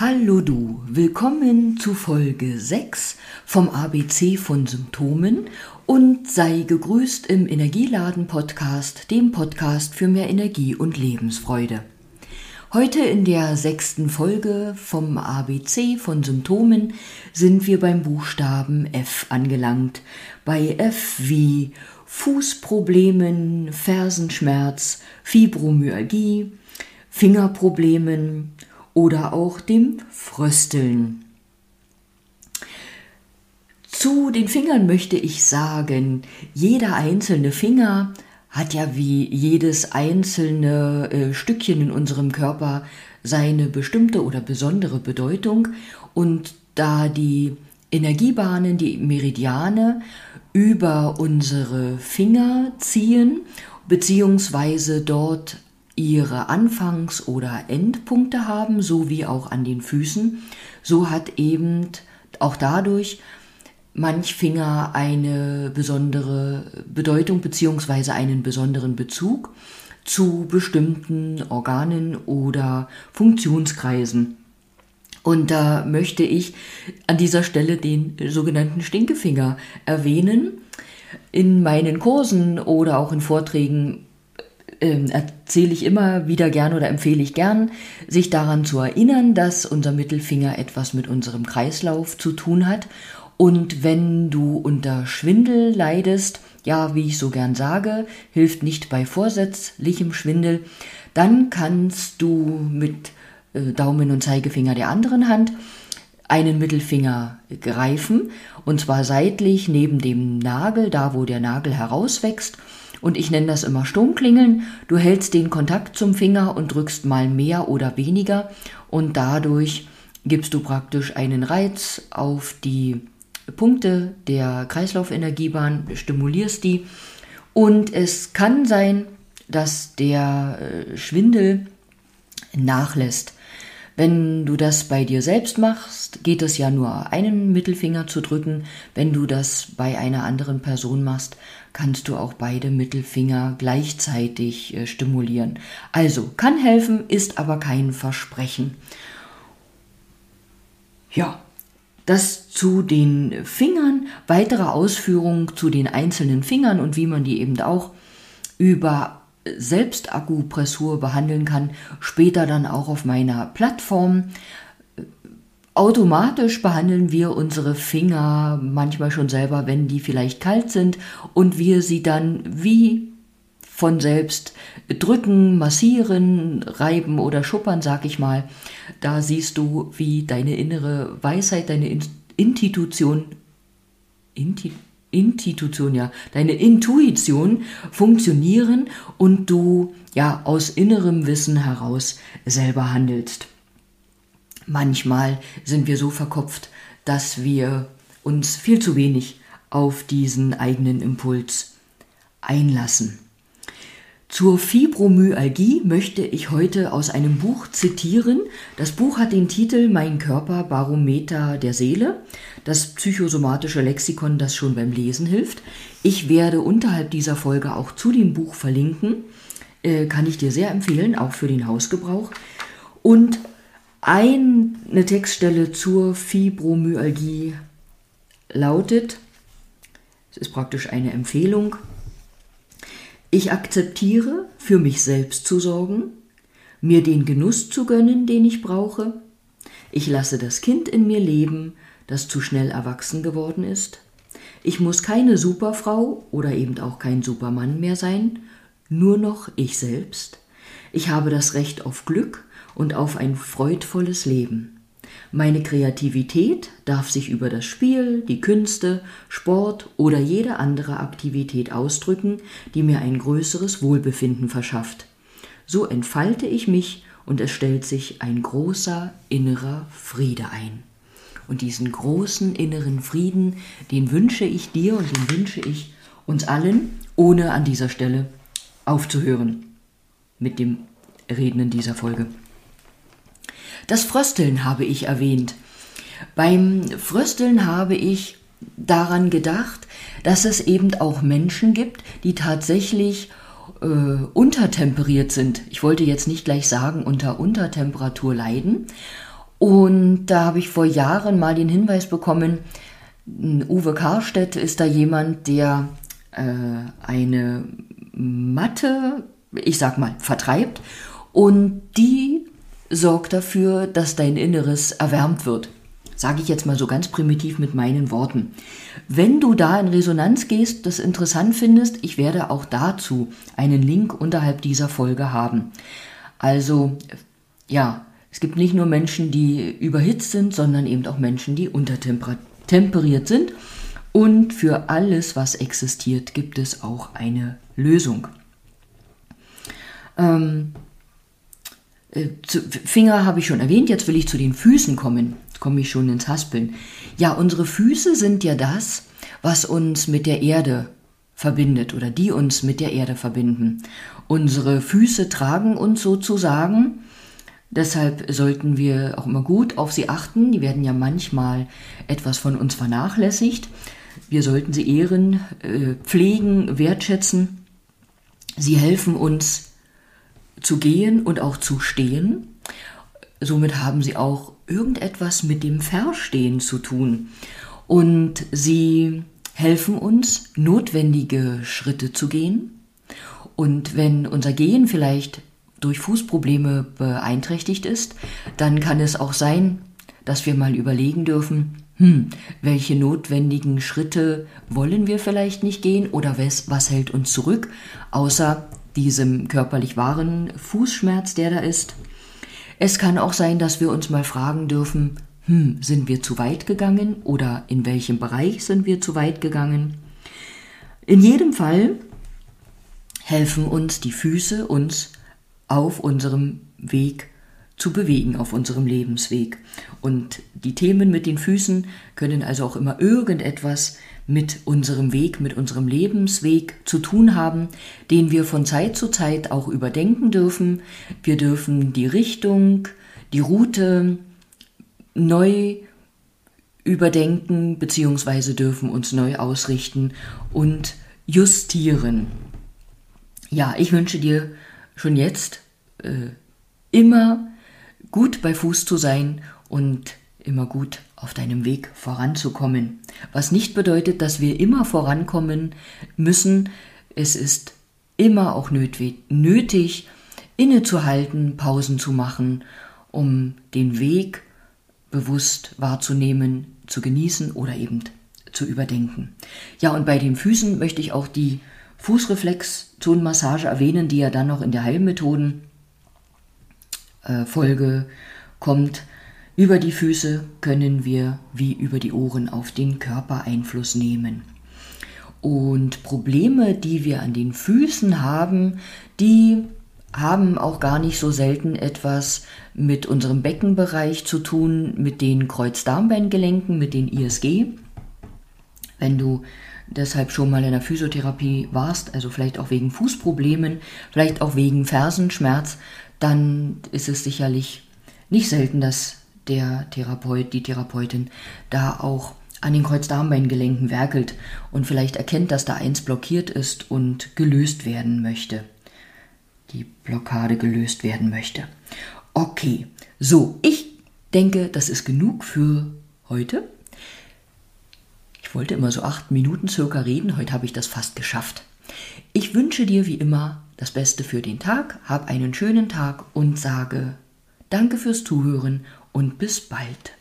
Hallo du, willkommen zu Folge 6 vom ABC von Symptomen und sei gegrüßt im Energieladen Podcast, dem Podcast für mehr Energie und Lebensfreude. Heute in der sechsten Folge vom ABC von Symptomen sind wir beim Buchstaben F angelangt. Bei F wie Fußproblemen, Fersenschmerz, Fibromyalgie, Fingerproblemen, oder auch dem Frösteln. Zu den Fingern möchte ich sagen, jeder einzelne Finger hat ja wie jedes einzelne äh, Stückchen in unserem Körper seine bestimmte oder besondere Bedeutung und da die Energiebahnen, die Meridiane über unsere Finger ziehen, beziehungsweise dort ihre Anfangs- oder Endpunkte haben, so wie auch an den Füßen, so hat eben auch dadurch manch Finger eine besondere Bedeutung bzw. einen besonderen Bezug zu bestimmten Organen oder Funktionskreisen. Und da möchte ich an dieser Stelle den sogenannten Stinkefinger erwähnen. In meinen Kursen oder auch in Vorträgen erzähle ich immer wieder gern oder empfehle ich gern, sich daran zu erinnern, dass unser Mittelfinger etwas mit unserem Kreislauf zu tun hat. Und wenn du unter Schwindel leidest, ja, wie ich so gern sage, hilft nicht bei vorsätzlichem Schwindel, dann kannst du mit äh, Daumen und Zeigefinger der anderen Hand einen Mittelfinger greifen, und zwar seitlich neben dem Nagel, da wo der Nagel herauswächst, und ich nenne das immer Stummklingeln. Du hältst den Kontakt zum Finger und drückst mal mehr oder weniger und dadurch gibst du praktisch einen Reiz auf die Punkte der Kreislaufenergiebahn, stimulierst die und es kann sein, dass der äh, Schwindel nachlässt. Wenn du das bei dir selbst machst, geht es ja nur einen Mittelfinger zu drücken. Wenn du das bei einer anderen Person machst, kannst du auch beide Mittelfinger gleichzeitig äh, stimulieren. Also kann helfen, ist aber kein Versprechen. Ja, das zu den Fingern, weitere Ausführungen zu den einzelnen Fingern und wie man die eben auch über Selbstakupressur behandeln kann, später dann auch auf meiner Plattform. Automatisch behandeln wir unsere Finger manchmal schon selber, wenn die vielleicht kalt sind und wir sie dann wie von selbst drücken, massieren, reiben oder schuppern, sag ich mal. Da siehst du, wie deine innere Weisheit, deine Institution, Inti Institution, ja, deine Intuition funktionieren und du ja aus innerem Wissen heraus selber handelst. Manchmal sind wir so verkopft, dass wir uns viel zu wenig auf diesen eigenen Impuls einlassen. Zur Fibromyalgie möchte ich heute aus einem Buch zitieren. Das Buch hat den Titel Mein Körper Barometer der Seele, das psychosomatische Lexikon, das schon beim Lesen hilft. Ich werde unterhalb dieser Folge auch zu dem Buch verlinken. Äh, kann ich dir sehr empfehlen, auch für den Hausgebrauch. Und eine Textstelle zur Fibromyalgie lautet, es ist praktisch eine Empfehlung, ich akzeptiere, für mich selbst zu sorgen, mir den Genuss zu gönnen, den ich brauche. Ich lasse das Kind in mir leben, das zu schnell erwachsen geworden ist. Ich muss keine Superfrau oder eben auch kein Supermann mehr sein, nur noch ich selbst. Ich habe das Recht auf Glück und auf ein freudvolles Leben. Meine Kreativität darf sich über das Spiel, die Künste, Sport oder jede andere Aktivität ausdrücken, die mir ein größeres Wohlbefinden verschafft. So entfalte ich mich und es stellt sich ein großer innerer Friede ein. Und diesen großen inneren Frieden, den wünsche ich dir und den wünsche ich uns allen, ohne an dieser Stelle aufzuhören mit dem Reden in dieser Folge. Das Frösteln habe ich erwähnt. Beim Frösteln habe ich daran gedacht, dass es eben auch Menschen gibt, die tatsächlich äh, untertemperiert sind. Ich wollte jetzt nicht gleich sagen, unter Untertemperatur leiden. Und da habe ich vor Jahren mal den Hinweis bekommen, Uwe Karstedt ist da jemand, der äh, eine Matte, ich sag mal, vertreibt und die sorgt dafür, dass dein Inneres erwärmt wird. Sage ich jetzt mal so ganz primitiv mit meinen Worten. Wenn du da in Resonanz gehst, das interessant findest, ich werde auch dazu einen Link unterhalb dieser Folge haben. Also, ja, es gibt nicht nur Menschen, die überhitzt sind, sondern eben auch Menschen, die untertemperiert sind. Und für alles, was existiert, gibt es auch eine Lösung. Ähm, äh, Finger habe ich schon erwähnt, jetzt will ich zu den Füßen kommen. Jetzt komme ich schon ins Haspeln. Ja, unsere Füße sind ja das, was uns mit der Erde verbindet oder die uns mit der Erde verbinden. Unsere Füße tragen uns sozusagen. Deshalb sollten wir auch immer gut auf sie achten. Die werden ja manchmal etwas von uns vernachlässigt. Wir sollten sie ehren, äh, pflegen, wertschätzen. Sie helfen uns zu gehen und auch zu stehen. Somit haben sie auch irgendetwas mit dem Verstehen zu tun. Und sie helfen uns, notwendige Schritte zu gehen. Und wenn unser Gehen vielleicht durch Fußprobleme beeinträchtigt ist, dann kann es auch sein, dass wir mal überlegen dürfen, hm, welche notwendigen Schritte wollen wir vielleicht nicht gehen oder was, was hält uns zurück, außer diesem körperlich wahren Fußschmerz, der da ist. Es kann auch sein, dass wir uns mal fragen dürfen, hm, sind wir zu weit gegangen oder in welchem Bereich sind wir zu weit gegangen? In jedem Fall helfen uns die Füße, uns auf unserem Weg zu bewegen, auf unserem Lebensweg. Und die Themen mit den Füßen können also auch immer irgendetwas mit unserem Weg, mit unserem Lebensweg zu tun haben, den wir von Zeit zu Zeit auch überdenken dürfen. Wir dürfen die Richtung, die Route neu überdenken bzw. dürfen uns neu ausrichten und justieren. Ja, ich wünsche dir schon jetzt äh, immer gut bei Fuß zu sein und immer gut auf deinem Weg voranzukommen. Was nicht bedeutet, dass wir immer vorankommen müssen. Es ist immer auch nötig, innezuhalten, Pausen zu machen, um den Weg bewusst wahrzunehmen, zu genießen oder eben zu überdenken. Ja, und bei den Füßen möchte ich auch die Fußreflex-Zonenmassage erwähnen, die ja dann noch in der Heilmethoden Folge kommt. Über die Füße können wir wie über die Ohren auf den Körper Einfluss nehmen. Und Probleme, die wir an den Füßen haben, die haben auch gar nicht so selten etwas mit unserem Beckenbereich zu tun, mit den Kreuzdarmbeingelenken, mit den ISG. Wenn du deshalb schon mal in der Physiotherapie warst, also vielleicht auch wegen Fußproblemen, vielleicht auch wegen Fersenschmerz, dann ist es sicherlich nicht selten, dass der Therapeut, die Therapeutin da auch an den Kreuzdarmbeingelenken werkelt und vielleicht erkennt, dass da eins blockiert ist und gelöst werden möchte. Die Blockade gelöst werden möchte. Okay, so, ich denke, das ist genug für heute. Ich wollte immer so acht Minuten circa reden, heute habe ich das fast geschafft. Ich wünsche dir wie immer das Beste für den Tag, hab einen schönen Tag und sage Danke fürs Zuhören und bis bald.